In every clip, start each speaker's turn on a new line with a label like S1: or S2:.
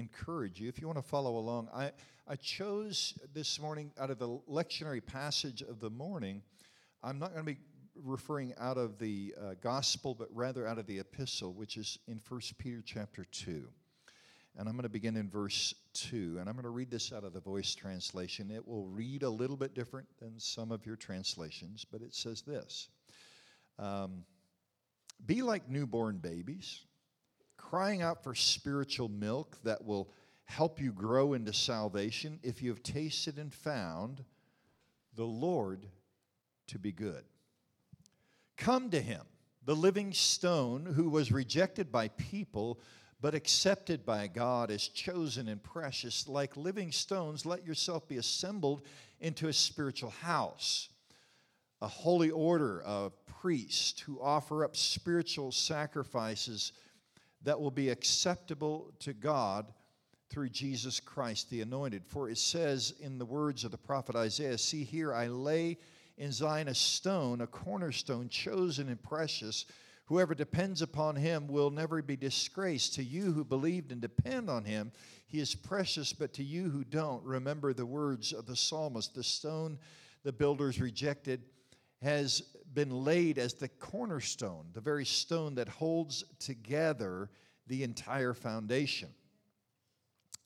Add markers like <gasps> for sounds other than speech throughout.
S1: encourage you. If you want to follow along, I, I chose this morning out of the lectionary passage of the morning. I'm not going to be referring out of the uh, gospel, but rather out of the epistle, which is in 1 Peter chapter 2. And I'm going to begin in verse 2. And I'm going to read this out of the voice translation. It will read a little bit different than some of your translations, but it says this um, Be like newborn babies, crying out for spiritual milk that will help you grow into salvation if you have tasted and found the Lord to be good. Come to him, the living stone who was rejected by people but accepted by God as chosen and precious. Like living stones, let yourself be assembled into a spiritual house, a holy order of priests who offer up spiritual sacrifices that will be acceptable to God through Jesus Christ the anointed. For it says in the words of the prophet Isaiah See here, I lay in Zion a stone, a cornerstone, chosen and precious. Whoever depends upon him will never be disgraced. To you who believed and depend on him, he is precious, but to you who don't, remember the words of the psalmist the stone the builders rejected has been laid as the cornerstone, the very stone that holds together the entire foundation.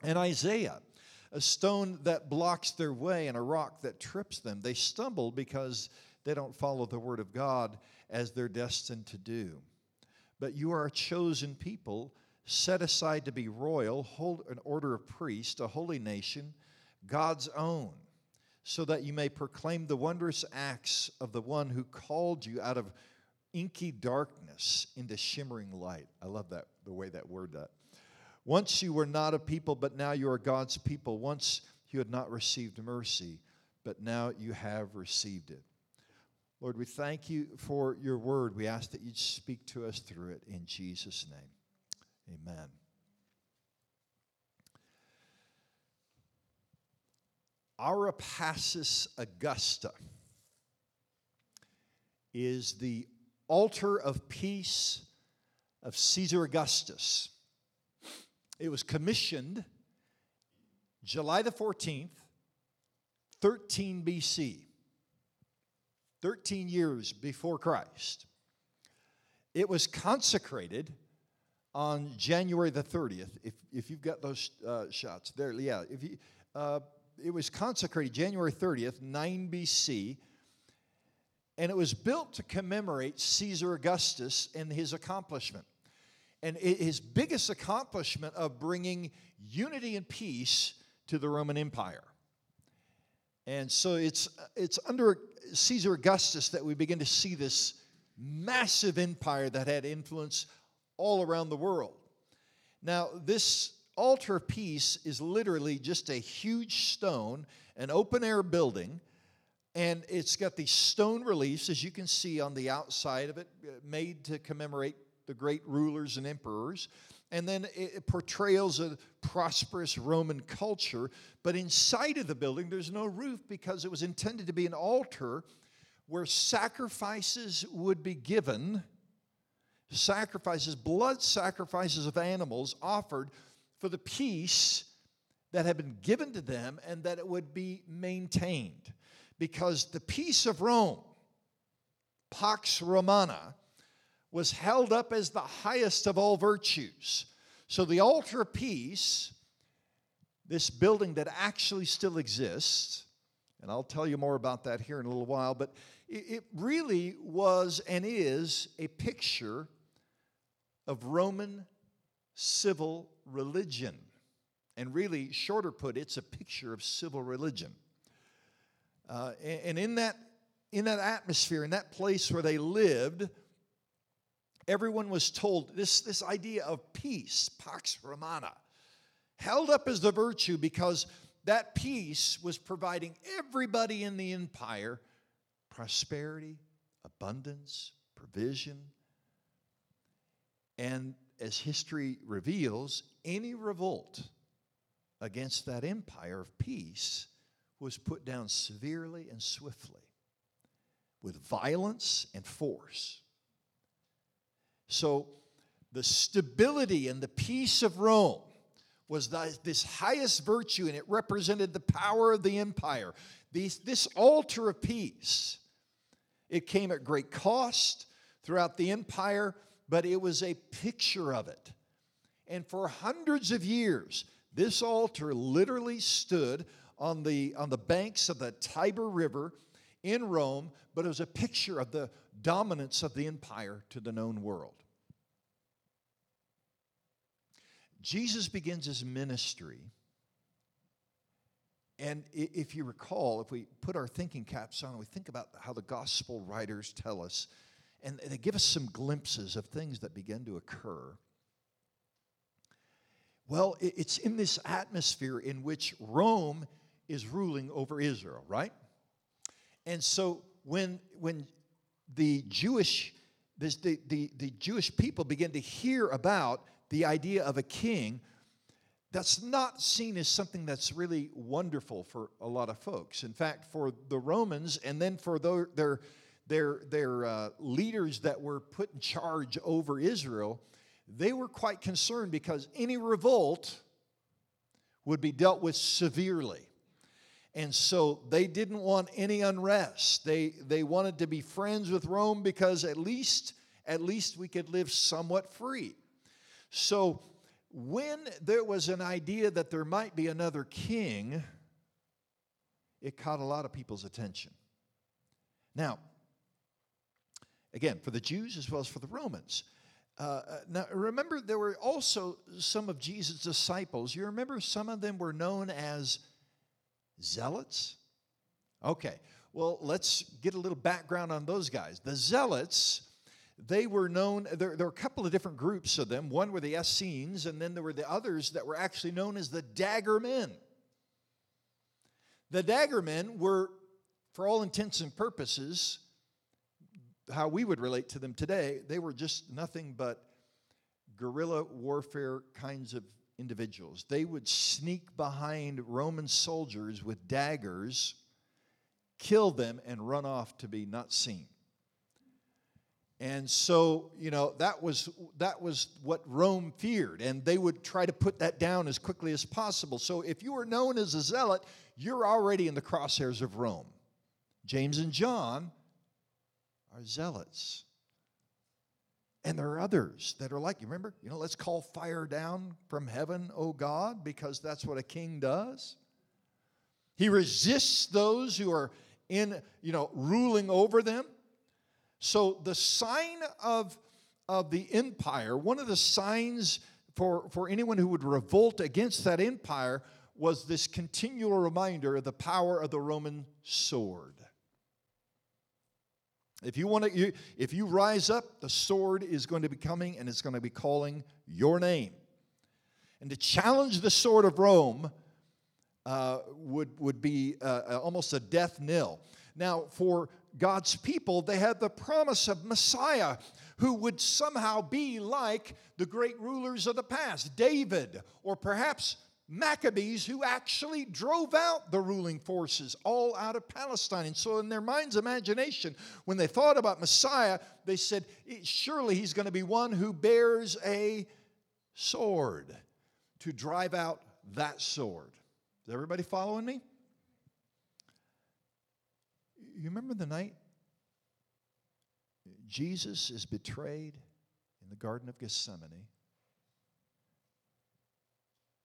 S1: And Isaiah, a stone that blocks their way and a rock that trips them. They stumble because they don't follow the word of God as they're destined to do. But you are a chosen people, set aside to be royal, hold an order of priests, a holy nation, God's own, so that you may proclaim the wondrous acts of the one who called you out of inky darkness into shimmering light. I love that, the way that word that once you were not a people, but now you are God's people. Once you had not received mercy, but now you have received it. Lord, we thank you for your word. We ask that you'd speak to us through it in Jesus' name. Amen. Ara Pacis Augusta is the altar of peace of Caesar Augustus. It was commissioned July the 14th, 13 BC, 13 years before Christ. It was consecrated on January the 30th. If, if you've got those uh, shots there, yeah. If you, uh, it was consecrated January 30th, 9 BC, and it was built to commemorate Caesar Augustus and his accomplishment and his biggest accomplishment of bringing unity and peace to the Roman Empire. And so it's, it's under Caesar Augustus that we begin to see this massive empire that had influence all around the world. Now, this altar piece is literally just a huge stone, an open air building, and it's got these stone reliefs, as you can see on the outside of it, uh, made to commemorate the great rulers and emperors, and then it portrayals a prosperous Roman culture. But inside of the building, there's no roof because it was intended to be an altar where sacrifices would be given sacrifices, blood sacrifices of animals offered for the peace that had been given to them and that it would be maintained. Because the peace of Rome, Pax Romana, was held up as the highest of all virtues. So the altar of peace, this building that actually still exists, and I'll tell you more about that here in a little while, but it really was and is a picture of Roman civil religion. And really, shorter put, it's a picture of civil religion. Uh, and in that, in that atmosphere, in that place where they lived, everyone was told this, this idea of peace, pax romana, held up as the virtue because that peace was providing everybody in the empire prosperity, abundance, provision. And as history reveals, any revolt against that empire of peace was put down severely and swiftly with violence and force. So, the stability and the peace of Rome was this highest virtue, and it represented the power of the empire. This altar of peace, it came at great cost throughout the empire, but it was a picture of it. And for hundreds of years, this altar literally stood on the, on the banks of the Tiber River in Rome, but it was a picture of the dominance of the empire to the known world. Jesus begins his ministry. And if you recall, if we put our thinking caps on and we think about how the gospel writers tell us, and they give us some glimpses of things that begin to occur. Well, it's in this atmosphere in which Rome is ruling over Israel, right? And so when, when the Jewish the, the, the Jewish people begin to hear about the idea of a king, that's not seen as something that's really wonderful for a lot of folks. In fact, for the Romans and then for their, their, their, uh, leaders that were put in charge over Israel, they were quite concerned because any revolt would be dealt with severely. And so they didn't want any unrest. They, they wanted to be friends with Rome because at least, at least we could live somewhat free. So, when there was an idea that there might be another king, it caught a lot of people's attention. Now, again, for the Jews as well as for the Romans. Uh, uh now, remember, there were also some of Jesus' disciples. You remember some of them were known as zealots? Okay, well, let's get a little background on those guys. The zealots they were known, there, there were a couple of different groups of them. One were the Essenes, and then there were the others that were actually known as the Dagger Men. The Dagger Men were, for all intents and purposes, how we would relate to them today, they were just nothing but guerrilla warfare kinds of individuals. They would sneak behind Roman soldiers with daggers, kill them, and run off to be not seen. And so, you know, that was that was what Rome feared, and they would try to put that down as quickly as possible. So if you were known as a zealot, you're already in the crosshairs of Rome. James and John are zealots. And there are others that are like, you remember, you know, let's call fire down from heaven, O God, because that's what a king does. He resists those who are in, you know, ruling over them. So the sign of, of the empire, one of the signs for, for anyone who would revolt against that empire was this continual reminder of the power of the Roman sword. If you want to, you, if you rise up, the sword is going to be coming and it's going to be calling your name. And to challenge the sword of Rome uh, would, would be uh, almost a death knell. Now, for God's people, they had the promise of Messiah who would somehow be like the great rulers of the past, David, or perhaps Maccabees, who actually drove out the ruling forces all out of Palestine. And so, in their mind's imagination, when they thought about Messiah, they said, eh, Surely he's going to be one who bears a sword to drive out that sword. Is everybody following me? You remember the night Jesus is betrayed in the Garden of Gethsemane?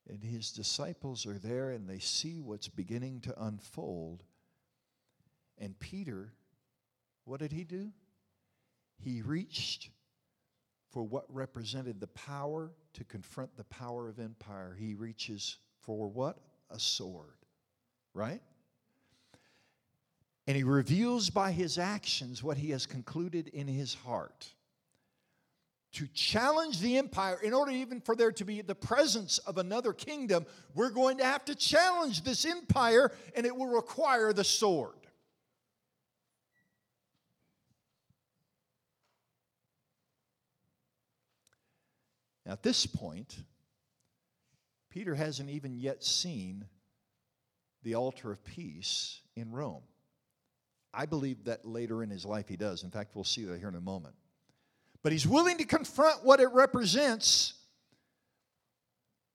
S1: And his disciples are there and they see what's beginning to unfold. And Peter, what did he do? He reached for what represented the power to confront the power of empire. He reaches for what? A sword, right? and he reveals by his actions what he has concluded in his heart. To challenge the empire, in order even for there to be the presence of another kingdom, we're going to have to challenge this empire, and it will require the sword. Now, at this point, Peter hasn't even yet seen the altar of peace in Rome. I believe that later in his life he does. In fact, we'll see that here in a moment. But he's willing to confront what it represents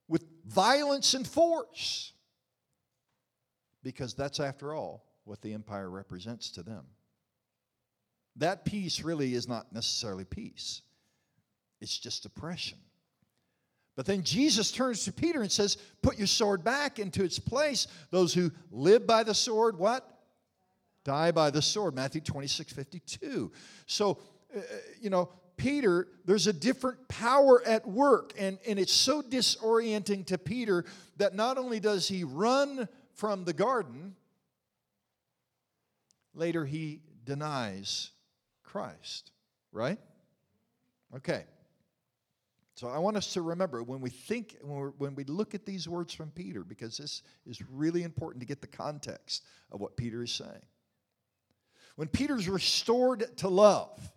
S1: with violence and force. Because that's, after all, what the empire represents to them. That peace really is not necessarily peace, it's just oppression. But then Jesus turns to Peter and says, Put your sword back into its place. Those who live by the sword, what? Die by the sword. Matthew 26, 52. So, uh, you know, Peter, there's a different power at work. And, and it's so disorienting to Peter that not only does he run from the garden, later he denies Christ, right? Okay. So I want us to remember when we think, when, when, we look at these words from Peter, because this is really important to get the context of what Peter is saying. When Peter's restored to love,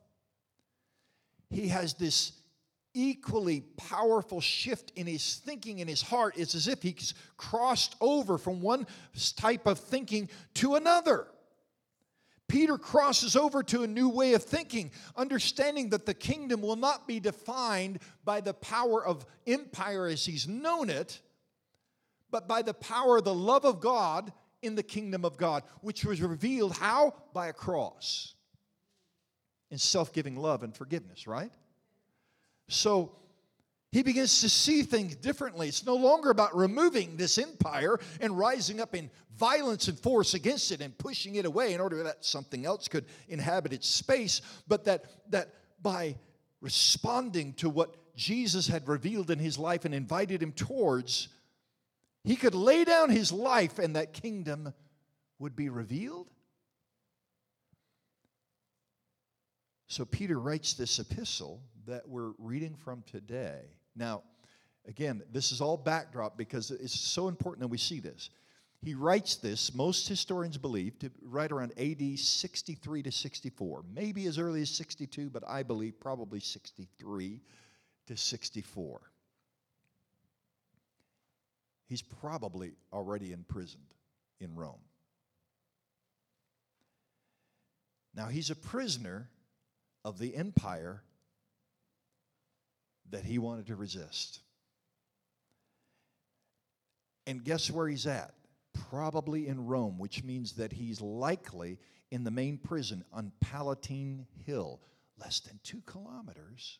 S1: he has this equally powerful shift in his thinking in his heart. It's as if he's crossed over from one type of thinking to another. Peter crosses over to a new way of thinking, understanding that the kingdom will not be defined by the power of empire as he's known it, but by the power of the love of God in the kingdom of God, which was revealed how? By a cross. In self giving love and forgiveness, right? So, he begins to see things differently. It's no longer about removing this empire and rising up in violence and force against it and pushing it away in order that something else could inhabit its space, but that, that by responding to what Jesus had revealed in his life and invited him towards, he could lay down his life and that kingdom would be revealed. So Peter writes this epistle that we're reading from today. Now, again, this is all backdrop because it's so important that we see this. He writes this, most historians believe, to right around AD 63 to 64, maybe as early as 62, but I believe probably 63 to 64. He's probably already imprisoned in Rome. Now, he's a prisoner of the empire that he wanted to resist. And guess where he's at? Probably in Rome, which means that he's likely in the main prison on Palatine Hill, less than two kilometers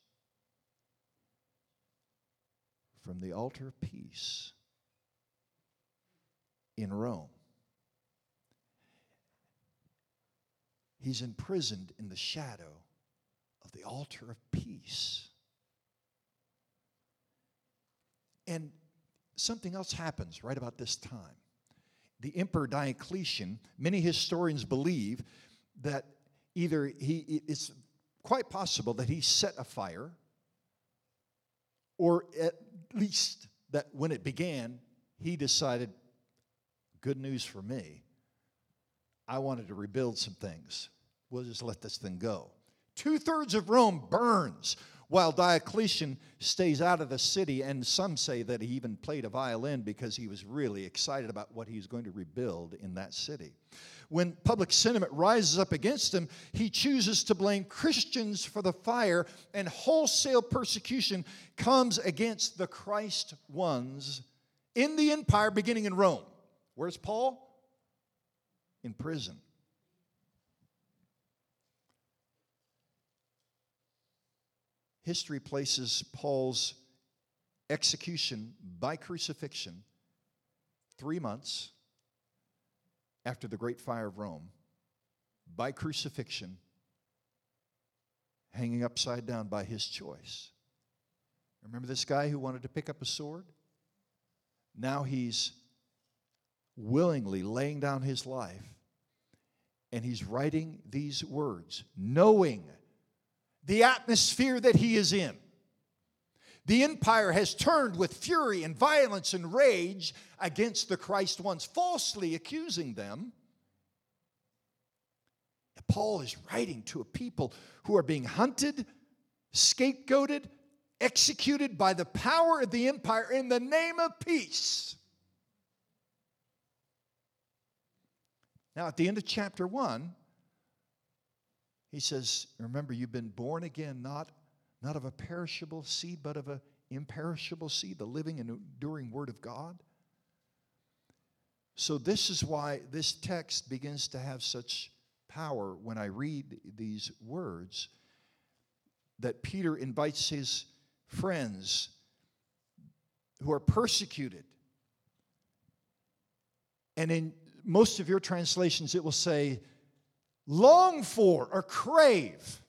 S1: from the altar of peace in Rome. He's imprisoned in the shadow of the altar of peace. And something else happens right about this time. The Emperor Diocletian, many historians believe that either he, it's quite possible that he set a fire, or at least that when it began, he decided, good news for me. I wanted to rebuild some things. We'll just let this thing go. Two thirds of Rome burns while Diocletian stays out of the city, and some say that he even played a violin because he was really excited about what he was going to rebuild in that city. When public sentiment rises up against him, he chooses to blame Christians for the fire, and wholesale persecution comes against the Christ ones in the empire beginning in Rome. Where's Paul? In prison. History places Paul's execution by crucifixion three months after the great fire of Rome, by crucifixion, hanging upside down by his choice. Remember this guy who wanted to pick up a sword? Now he's willingly laying down his life and he's writing these words, knowing the atmosphere that he is in. The empire has turned with fury and violence and rage against the Christ ones, falsely accusing them. Paul is writing to a people who are being hunted, scapegoated, executed by the power of the empire in the name of peace. Now, at the end of chapter 1, he says, Remember, you've been born again, not, not of a perishable seed, but of an imperishable seed, the living and enduring Word of God. So, this is why this text begins to have such power when I read these words that Peter invites his friends who are persecuted. And in most of your translations, it will say, long for or crave.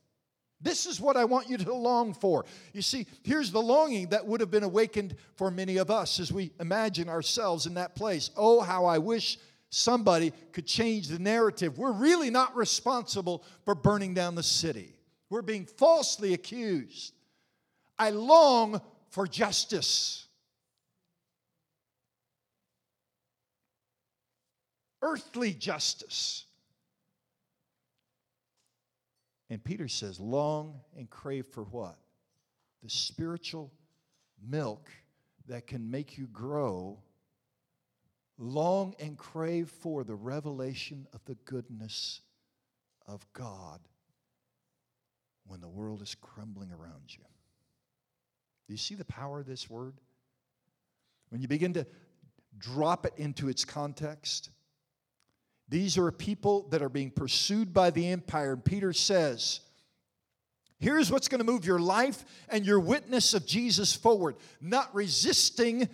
S1: This is what I want you to long for. You see, here's the longing that would have been awakened for many of us as we imagine ourselves in that place. Oh, how I wish somebody could change the narrative. We're really not responsible for burning down the city, we're being falsely accused. I long for justice. Earthly justice. And Peter says, long and crave for what? The spiritual milk that can make you grow. Long and crave for the revelation of the goodness of God when the world is crumbling around you. Do you see the power of this word? When you begin to drop it into its context, these are people that are being pursued by the empire. And Peter says, Here's what's going to move your life and your witness of Jesus forward. Not resisting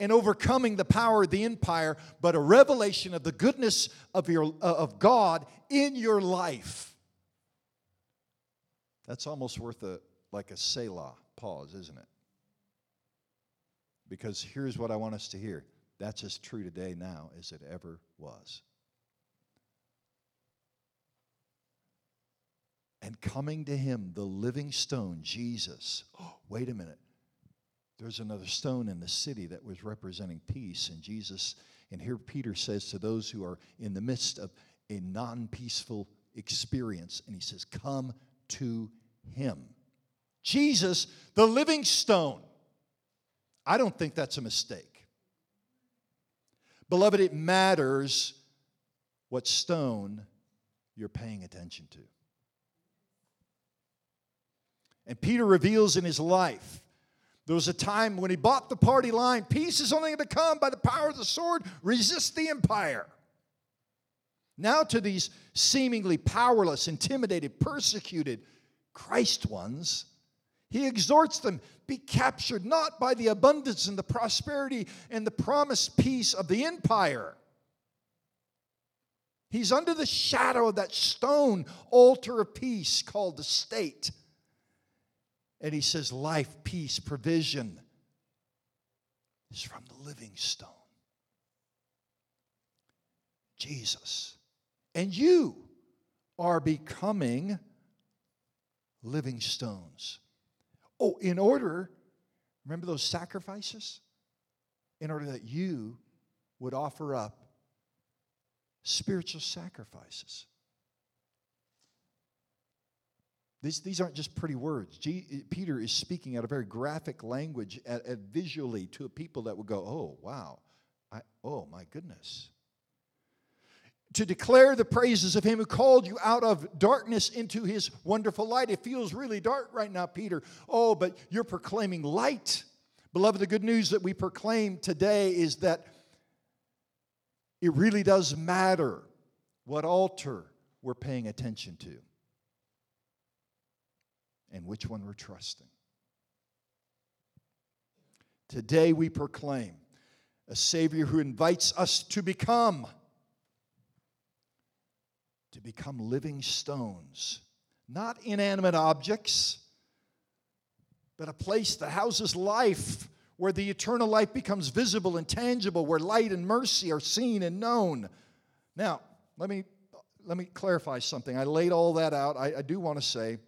S1: and overcoming the power of the empire, but a revelation of the goodness of, your, uh, of God in your life. That's almost worth a like a Selah pause, isn't it? Because here's what I want us to hear. That's as true today now as it ever was. And coming to him, the living stone, Jesus. Oh, <gasps> wait a minute. There's another stone in the city that was representing peace. And Jesus, and here Peter says to those who are in the midst of a non peaceful experience, and he says, Come to him. Jesus, the living stone. I don't think that's a mistake. Beloved, it matters what stone you're paying attention to. And Peter reveals in his life there was a time when he bought the party line peace is only going to come by the power of the sword, resist the empire. Now, to these seemingly powerless, intimidated, persecuted Christ ones, he exhorts them be captured not by the abundance and the prosperity and the promised peace of the empire. He's under the shadow of that stone altar of peace called the state. And he says, life, peace, provision is from the living stone. Jesus. And you are becoming living stones. Oh, in order, remember those sacrifices? In order that you would offer up spiritual sacrifices. These, these aren't just pretty words. G, Peter is speaking out a very graphic language, at, at visually to a people that would go, oh, wow. I, oh, my goodness. To declare the praises of him who called you out of darkness into his wonderful light. It feels really dark right now, Peter. Oh, but you're proclaiming light. Beloved, the good news that we proclaim today is that it really does matter what altar we're paying attention to and which one we're trusting. Today we proclaim a Savior who invites us to become to become living stones, not inanimate objects, but a place that houses life, where the eternal life becomes visible and tangible, where light and mercy are seen and known. Now, let me let me clarify something. I laid all that out. I, I do want to say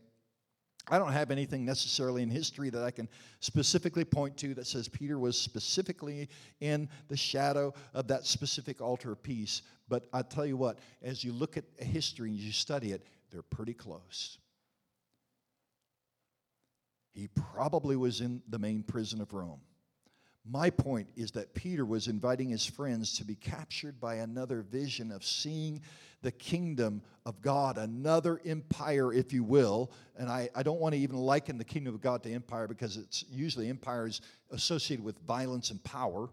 S1: I don't have anything necessarily in history that I can specifically point to that says Peter was specifically in the shadow of that specific altar peace. But I tell you what, as you look at history and you study it, they're pretty close. He probably was in the main prison of Rome. My point is that Peter was inviting his friends to be captured by another vision of seeing the kingdom of God, another empire, if you will. And I, I don't want to even liken the kingdom of God to empire because it's usually empires associated with violence and power,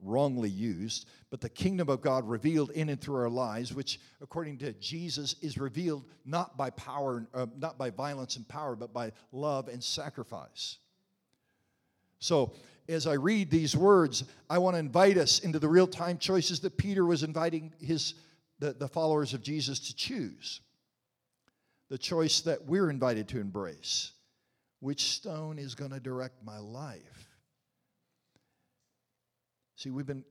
S1: wrongly used. But the kingdom of God revealed in and through our lives, which according to Jesus is revealed not by power, uh, not by violence and power, but by love and sacrifice. So as I read these words, I want to invite us into the real time choices that Peter was inviting his, the, the followers of Jesus to choose. The choice that we're invited to embrace. Which stone is going to direct my life? See, we've been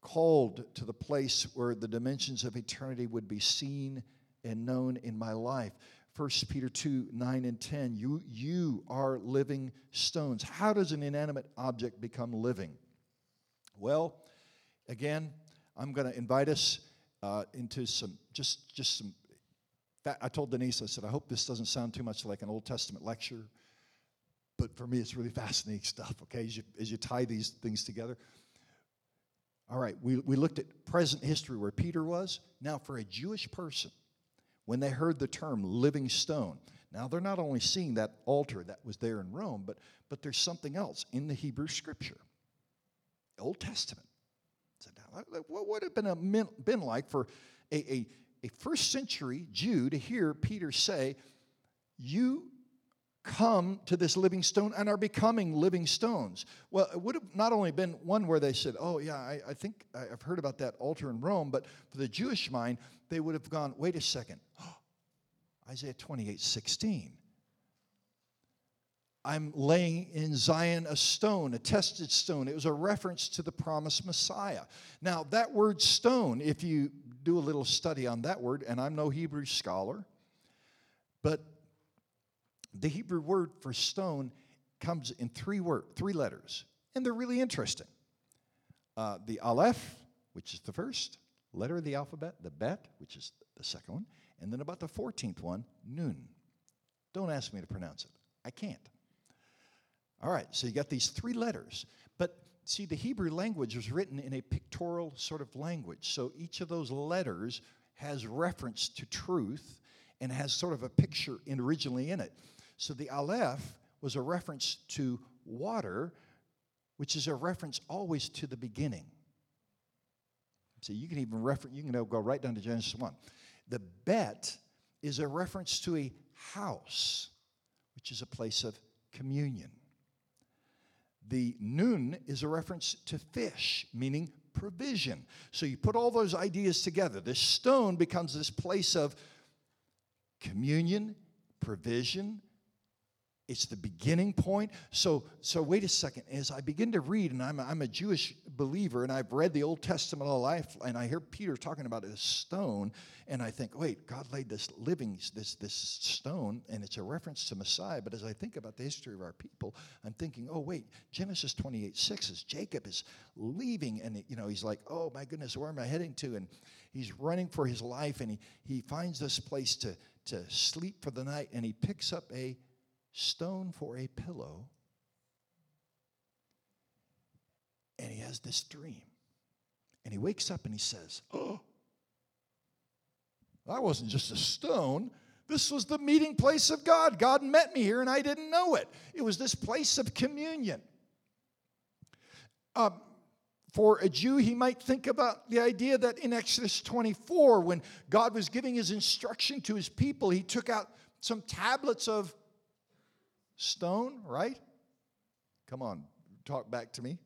S1: called to the place where the dimensions of eternity would be seen and known in my life. 1 Peter 2 9 and 10. You, you are living stones. How does an inanimate object become living? Well, again, I'm going to invite us uh, into some, just, just some. I told Denise, I said, I hope this doesn't sound too much like an Old Testament lecture, but for me, it's really <laughs> fascinating stuff, okay, as you, as you tie these things together. All right, we, we looked at present history where Peter was. Now, for a Jewish person, when they heard the term living stone. Now, they're not only seeing that altar that was there in Rome, but, but there's something else in the Hebrew scripture, Old Testament. So now, what would it have been, been like for a, a, a first century Jew to hear Peter say, You come to this living stone and are becoming living stones. Well, it would have not only been one where they said, Oh, yeah, I, I think I've heard about that altar in Rome, but for the Jewish mind, they would have gone, Wait a second. <gasps> Isaiah 28 16. I'm laying in Zion a stone, a tested stone. It was a reference to the promised Messiah. Now, that word stone, if you do a little study on that word, and I'm no Hebrew scholar, but the Hebrew word for stone comes in three word, three letters, and they're really interesting. Uh, the aleph, which is the first letter of the alphabet, the bet, which is the second one, and then about the 14th one, nun. Don't ask me to pronounce it. I can't. All right, so you got these three letters. But see, the Hebrew language was written in a pictorial sort of language. So each of those letters has reference to truth and has sort of a picture in originally in it. So the Aleph was a reference to water, which is a reference always to the beginning. So you can even refer, you can go right down to Genesis 1. The Bet is a reference to a house, which is a place of communion. The Nun is a reference to fish, meaning provision. So you put all those ideas together. This stone becomes this place of communion, provision, it's the beginning point. So, so wait a second. As I begin to read, and I'm, I'm a Jewish believer, and I've read the Old Testament all life, and I hear Peter talking about a stone, and I think, wait, God laid this living, this, this stone, and it's a reference to Messiah. But as I think about the history of our people, I'm thinking, oh, wait, Genesis 28 6 is Jacob is leaving, and you know, he's like, oh my goodness, where am I heading to? And he's running for his life, and he, he finds this place to, to sleep for the night, and he picks up a stone for a pillow. And he has this dream. And he wakes up and he says, Oh, that wasn't just a stone. This was the meeting place of God. God met me here and I didn't know it. It was this place of communion. Um, for a Jew, he might think about the idea that in Exodus 24, when God was giving his instruction to his people, he took out some tablets of stone, right? Come on, talk back to me.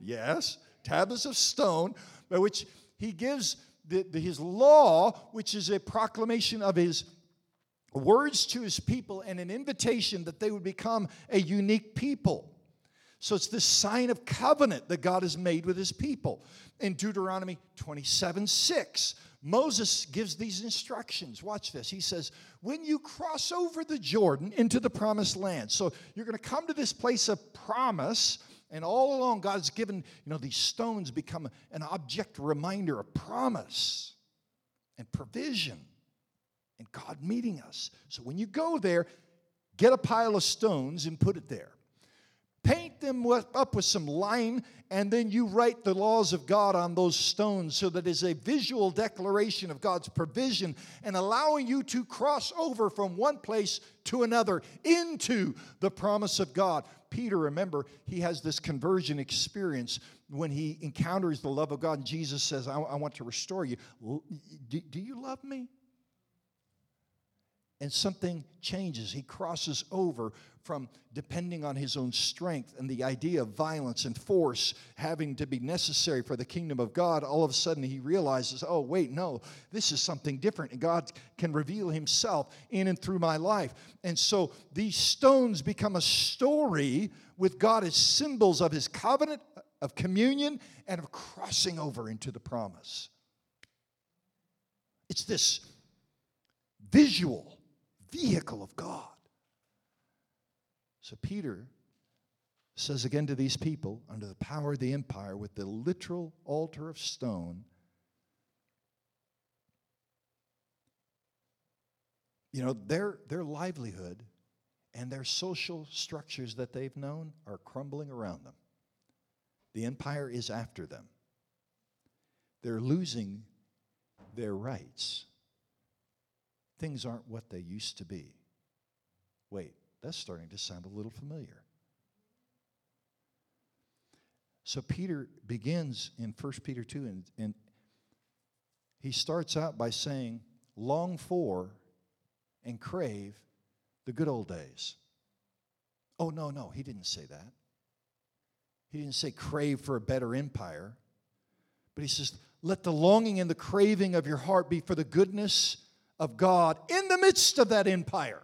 S1: Yes, tablets of stone, by which he gives the, the, his law, which is a proclamation of his words to his people and an invitation that they would become a unique people. So it's this sign of covenant that God has made with his people. In Deuteronomy 27 6, Moses gives these instructions. Watch this. He says, When you cross over the Jordan into the promised land, so you're going to come to this place of promise, and all along God's given, you know, these stones become an object reminder of promise and provision and God meeting us. So when you go there, get a pile of stones and put it there. Paint them up with some line, and then you write the laws of God on those stones so that it's a visual declaration of God's provision and allowing you to cross over from one place to another into the promise of God. Peter, remember, he has this conversion experience when he encounters the love of God, and Jesus says, I, I want to restore you. Do, do you love me? and something changes. He crosses over from depending on his own strength and the idea of violence and force having to be necessary for the kingdom of God. All of a sudden, he realizes, oh, wait, no, this is something different. And God can reveal himself in and through my life. And so these stones become a story with God as symbols of his covenant, of communion, and of crossing over into the promise. It's this visual vehicle of God. So Peter says again to these people, under the power of the empire, with the literal altar of stone, you know, their, their livelihood and their social structures that they've known are crumbling around them. The empire is after them. They're losing their rights things aren't what they used to be. Wait, that's starting to sound a little familiar. So Peter begins in 1 Peter 2, and, and he starts out by saying, Long for and crave the good old days. Oh, no, no, he didn't say that. He didn't say crave for a better empire, but he says, Let the longing and the craving of your heart be for the goodness of God in the midst of that empire.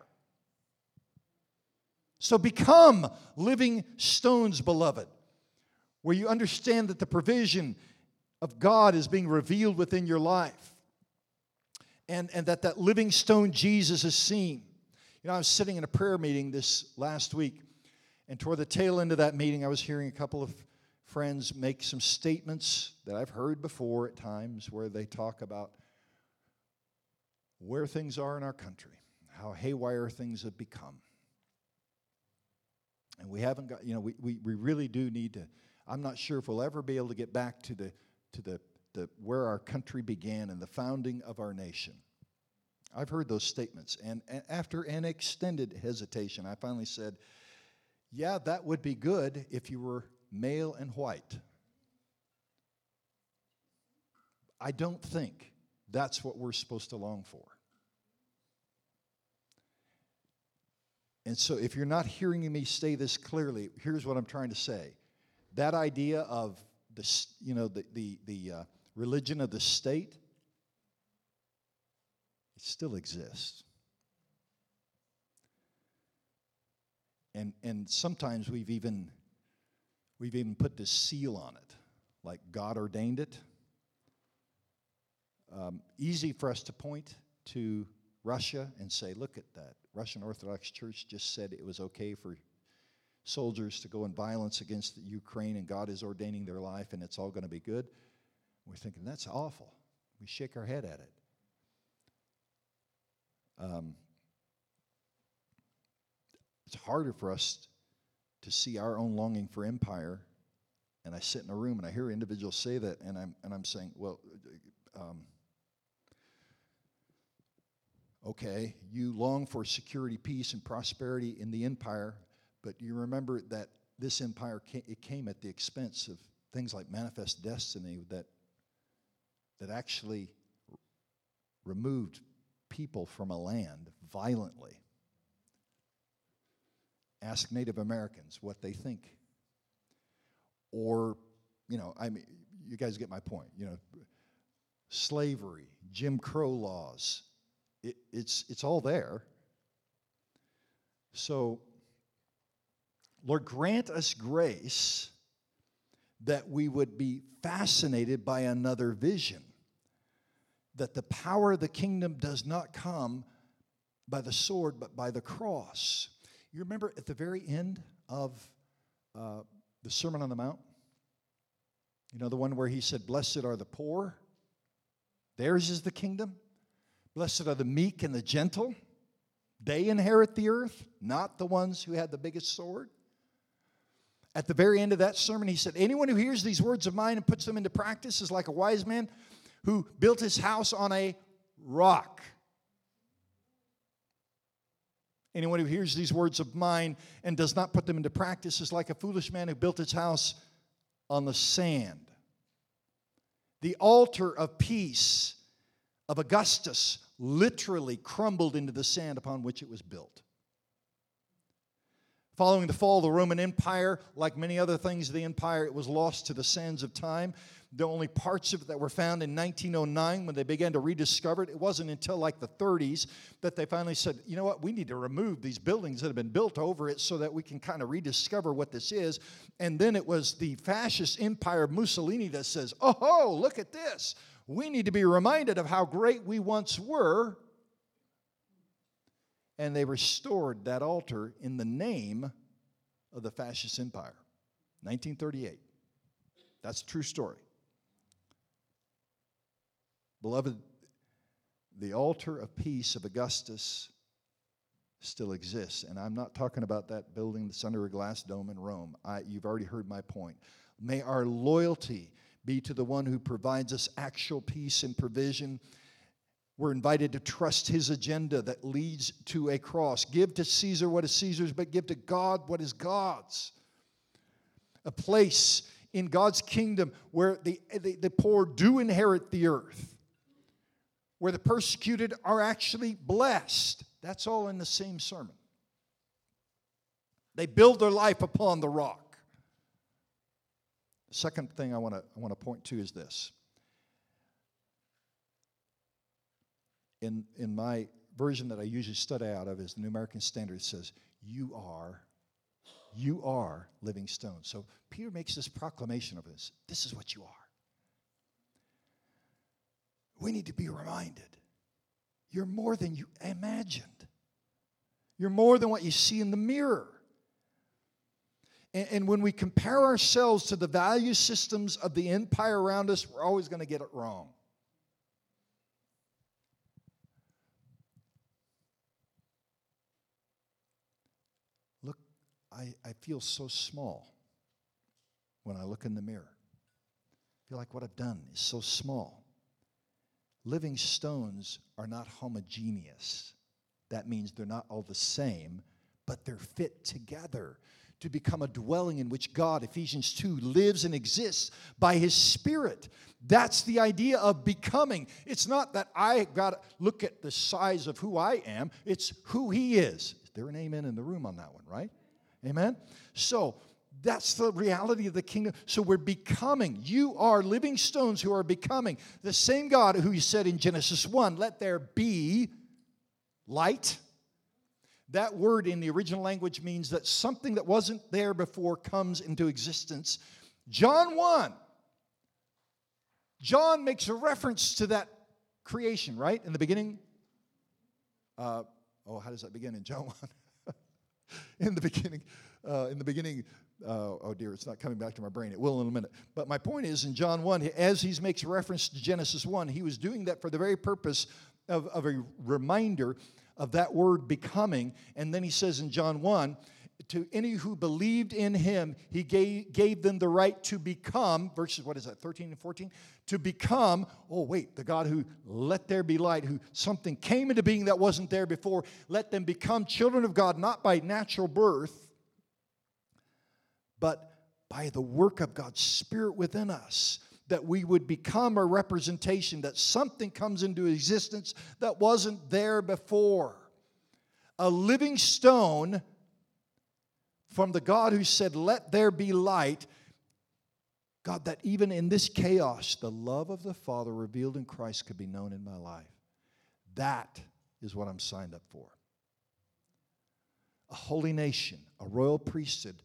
S1: So become living stones, beloved, where you understand that the provision of God is being revealed within your life. And, and that that living stone Jesus is seen. You know, I was sitting in a prayer meeting this last week, and toward the tail end of that meeting, I was hearing a couple of friends make some statements that I've heard before at times where they talk about where things are in our country, how haywire things have become. And we haven't got, you know, we, we, we really do need to, I'm not sure if we'll ever be able to get back to the, to the, the where our country began and the founding of our nation. I've heard those statements. And, and after an extended hesitation, I finally said, yeah, that would be good if you were male and white. I don't think that's what we're supposed to long for. And so, if you're not hearing me say this clearly, here's what I'm trying to say. That idea of the, you know, the, the, the uh, religion of the state, it still exists. And, and sometimes we've even, we've even put this seal on it, like God ordained it. Um, easy for us to point to Russia and say, look at that. Russian Orthodox Church just said it was okay for soldiers to go in violence against Ukraine and God is ordaining their life and it's all going to be good. We're thinking, that's awful. We shake our head at it. Um, it's harder for us to see our own longing for empire. And I sit in a room and I hear individuals say that, and I'm, and I'm saying, well, um, Okay, you long for security, peace, and prosperity in the empire, but you remember that this empire came, it came at the expense of things like manifest destiny that that actually removed people from a land violently. Ask Native Americans what they think. Or, you know, I mean, you guys get my point. You know, slavery, Jim Crow laws, it, it's, it's all there. So, Lord, grant us grace that we would be fascinated by another vision. That the power of the kingdom does not come by the sword, but by the cross. You remember at the very end of uh, the Sermon on the Mount? You know, the one where he said, Blessed are the poor, theirs is the kingdom. Blessed are the meek and the gentle. They inherit the earth, not the ones who had the biggest sword. At the very end of that sermon, he said, Anyone who hears these words of mine and puts them into practice is like a wise man who built his house on a rock. Anyone who hears these words of mine and does not put them into practice is like a foolish man who built his house on the sand. The altar of peace of Augustus literally crumbled into the sand upon which it was built. Following the fall of the Roman Empire, like many other things of the empire, it was lost to the sands of time. The only parts of it that were found in 1909 when they began to rediscover it, it wasn't until like the 30s that they finally said, you know what, we need to remove these buildings that have been built over it so that we can kind of rediscover what this is. And then it was the fascist empire of Mussolini that says, oh, look at this. We need to be reminded of how great we once were. And they restored that altar in the name of the fascist empire. 1938. That's a true story. Beloved, the altar of peace of Augustus still exists. And I'm not talking about that building that's under a glass dome in Rome. I, you've already heard my point. May our loyalty be to the one who provides us actual peace and provision. We're invited to trust his agenda that leads to a cross. Give to Caesar what is Caesar's, but give to God what is God's. A place in God's kingdom where the, the, the poor do inherit the earth where the persecuted are actually blessed. That's all in the same sermon. They build their life upon the rock. Second thing I want to I want to point to is this. In in my version that I usually study out of is the New American Standard it says, "You are you are living stones." So Peter makes this proclamation of this. This is what you are we need to be reminded you're more than you imagined. You're more than what you see in the mirror. And, and, when we compare ourselves to the value systems of the empire around us, we're always going to get it wrong. Look, I, I feel so small when I look in the mirror. I feel like what I've done is so small living stones are not homogeneous. That means they're not all the same, but they're fit together to become a dwelling in which God, Ephesians 2, lives and exists by his Spirit. That's the idea of becoming. It's not that I got to look at the size of who I am, it's who he is. Is there an amen in the room on that one, right? Amen? So, that's the reality of the kingdom. So we're becoming. You are living stones who are becoming. The same God who you said in Genesis 1, let there be light. That word in the original language means that something that wasn't there before comes into existence. John 1, John makes a reference to that creation, right? In the beginning. Uh, oh, how does that begin in John 1? <laughs> in the beginning, uh, in the beginning, uh, oh dear, it's not coming back to my brain. It will in a minute. But my point is in John 1, as he makes reference to Genesis 1, he was doing that for the very purpose of, of a reminder of that word becoming. And then he says in John 1, to any who believed in him, he gave, gave them the right to become, verses, what is that, 13 and 14? To become, oh, wait, the God who let there be light, who something came into being that wasn't there before, let them become children of God, not by natural birth, but by the work of God's Spirit within us, that we would become a representation, that something comes into existence that wasn't there before. A living stone from the God who said, Let there be light. God, that even in this chaos, the love of the Father revealed in Christ could be known in my life. That is what I'm signed up for. A holy nation, a royal priesthood,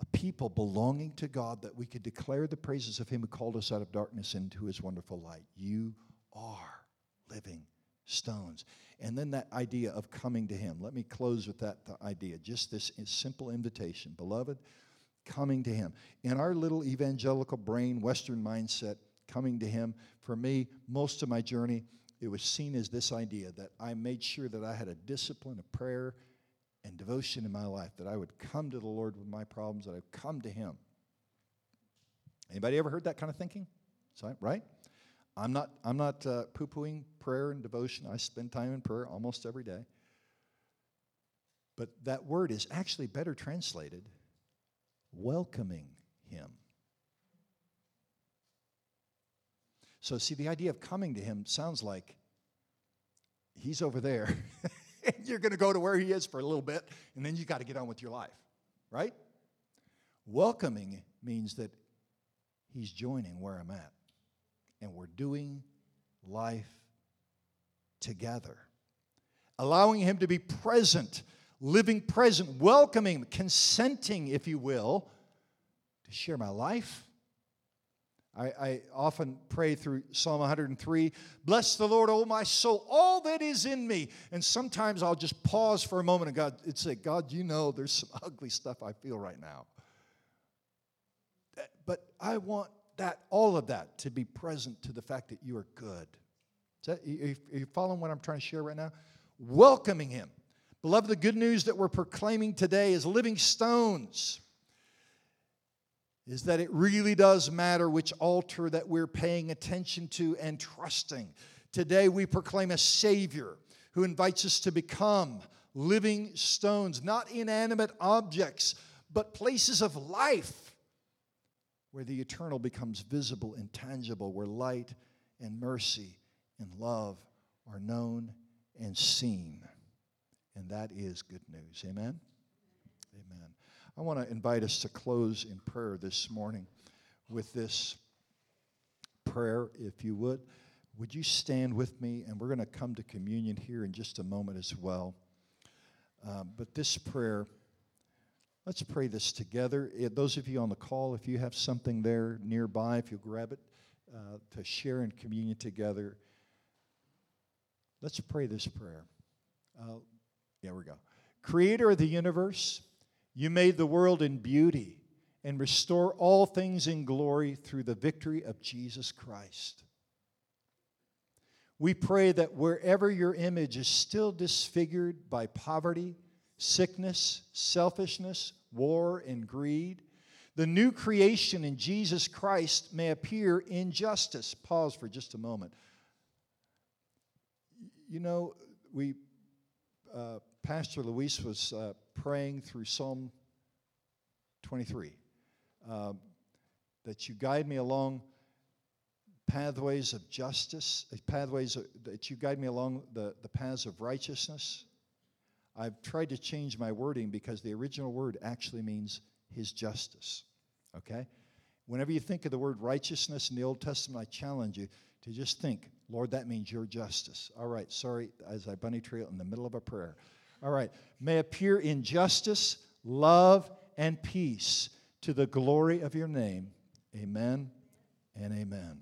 S1: a people belonging to God that we could declare the praises of Him who called us out of darkness into His wonderful light. You are living stones. And then that idea of coming to Him. Let me close with that idea. Just this simple invitation. Beloved, coming to Him. In our little evangelical brain, Western mindset, coming to Him, for me, most of my journey, it was seen as this idea that I made sure that I had a discipline of prayer and devotion in my life, that I would come to the Lord with my problems, that I would come to Him. Anybody ever heard that kind of thinking? Right? I'm not, I'm not uh, poo pooing prayer and devotion. I spend time in prayer almost every day. But that word is actually better translated welcoming Him. So, see, the idea of coming to Him sounds like He's over there. <laughs> <laughs> you're going to go to where He is for a little bit, and then you got to get on with your life, right? Welcoming means that He's joining where I'm at, and we're doing life together. Allowing Him to be present, living present, welcoming, consenting, if you will, to share my life. I, I, often pray through Psalm 103 Bless the Lord, O my soul, all that is in me. And sometimes I'll just pause for a moment and God, it's say, God, you know there's some <laughs> ugly stuff I feel right now. But I want that, all of that, to be present to the fact that you are good. Is that, are you following what I'm trying to share right now? Welcoming Him. Beloved, the good news that we're proclaiming today is living stones. Is that it really does matter which altar that we're paying attention to and trusting. Today we proclaim a Savior who invites us to become living stones, not inanimate objects, but places of life where the eternal becomes visible and tangible, where light and mercy and love are known and seen. And that is good news. Amen? I want to invite us to close in prayer this morning with this prayer, if you would. Would you stand with me? And we're going to come to communion here in just a moment as well. Um, but this prayer Let's pray this together. Those of you on the call, if you have something there nearby, if you'll grab it uh, to share in communion together, let's pray this prayer. Uh, yeah, we go. Creator of the universe, you made the world in beauty and restore all things in glory through the victory of Jesus Christ. We pray that wherever your image is still disfigured by poverty, sickness, selfishness, war, and greed. The new creation in Jesus Christ may appear in justice. Pause for just a moment. You know, we, uh, Pastor Luis was uh, praying through Psalm 23 uh, that you guide me along pathways of justice, uh, pathways of, that you guide me along the, the paths of righteousness I've tried to change my wording because the original word actually means his justice. Okay? Whenever you think of the word righteousness in the Old Testament, I challenge you to just think, Lord, that means your justice. All right, sorry, as I bunny trail in the middle of a prayer. All right, may appear in justice, love, and peace to the glory of your name. Amen and amen.